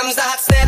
comes the hot.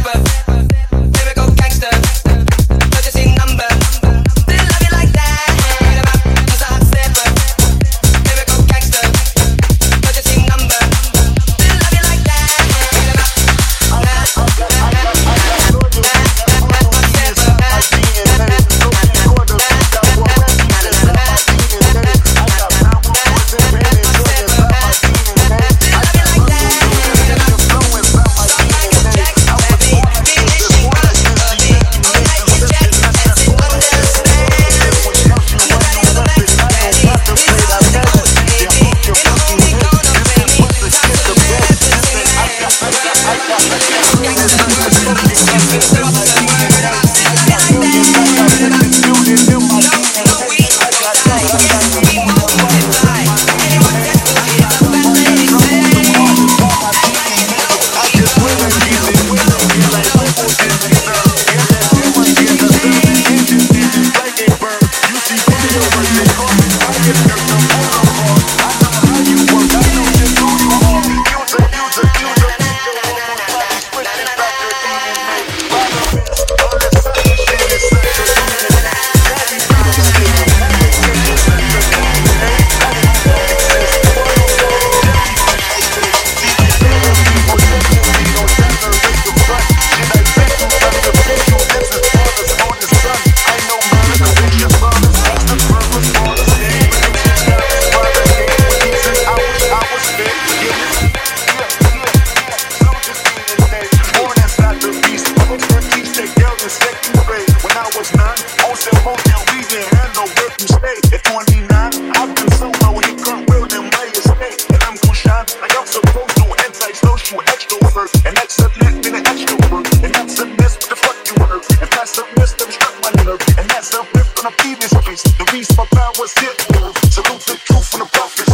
I was nine. Wholesale hotel, we didn't have no work you stay. At 29, I've been so low, you can't build in my estate. And I'm gonna like I'm supposed to. Anti-social extrovert, and that's a net Been an extrovert. And that's a mess, what the fuck you heard. And that's a mess that struck my nerve. And that's a lift on a previous place. The reason my power's here. Salute the truth from the prophets.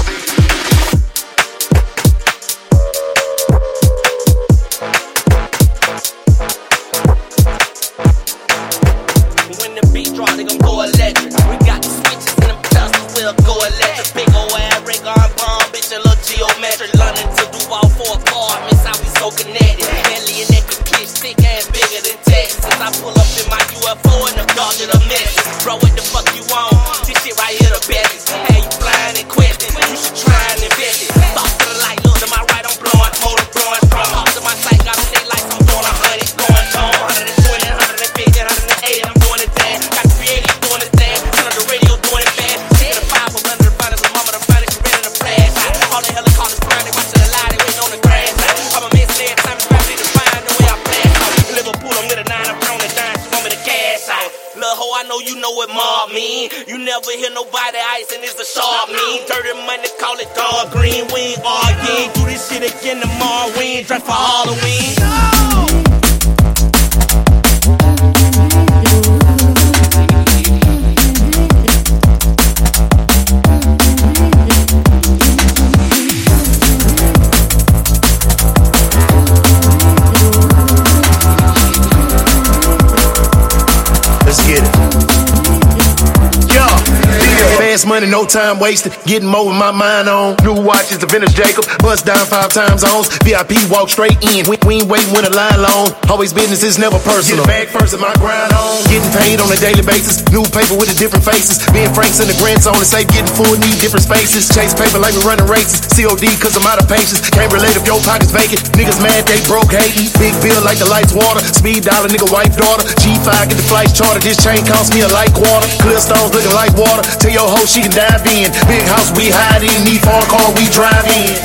legend. We got the switches and the dust, we'll go electric. Big ol' ass rig on bomb, bitch, a little geometric. London to Duval for apartments, I be so kinetic. Bentley and that bitch, thick ass bigger than Texas. I pull up in my UFO and I'm dodging the message. Bro, what the fuck you want? This shit right here the best. Hey, you flying and question, you should try and invest it. Know what mob mean. You never hear nobody icing, it's a sharp mean. Dirty money, call it dog green. We ain't arguing. Do this shit again tomorrow. We ain't dressed for Halloween. Let's fast money, no time wasted. Getting more with my mind on. New watches, the vintage Jacob. Bust down five time zones. VIP walk straight in. We, we ain't waiting when the line long. Always business is never personal. Get bag first and my grind on. Getting paid on a daily basis. New paper with the different faces. Being Franks in the grants on the safe, getting full, need different spaces. Chase paper like we running races. COD cause I'm out of patience. Can't relate if your pockets vacant. Niggas mad, they broke hating. Big bill like the lights water. Speed dollar, nigga, wife daughter. G5, get the flights charter. This chain cost me a light quarter. Clear stones looking like water. Tell your she can dive in. Big house we hide in. Need foreign car we drive in.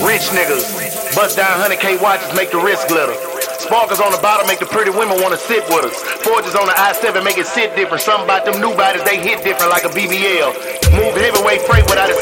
Rich niggas. Bust down 100K watches, make the wrist glitter. Sparkles on the bottom make the pretty women wanna sit with us. Forges on the I-7 make it sit different. Something about them new bodies, they hit different like a BBL. Move heavyweight freight without a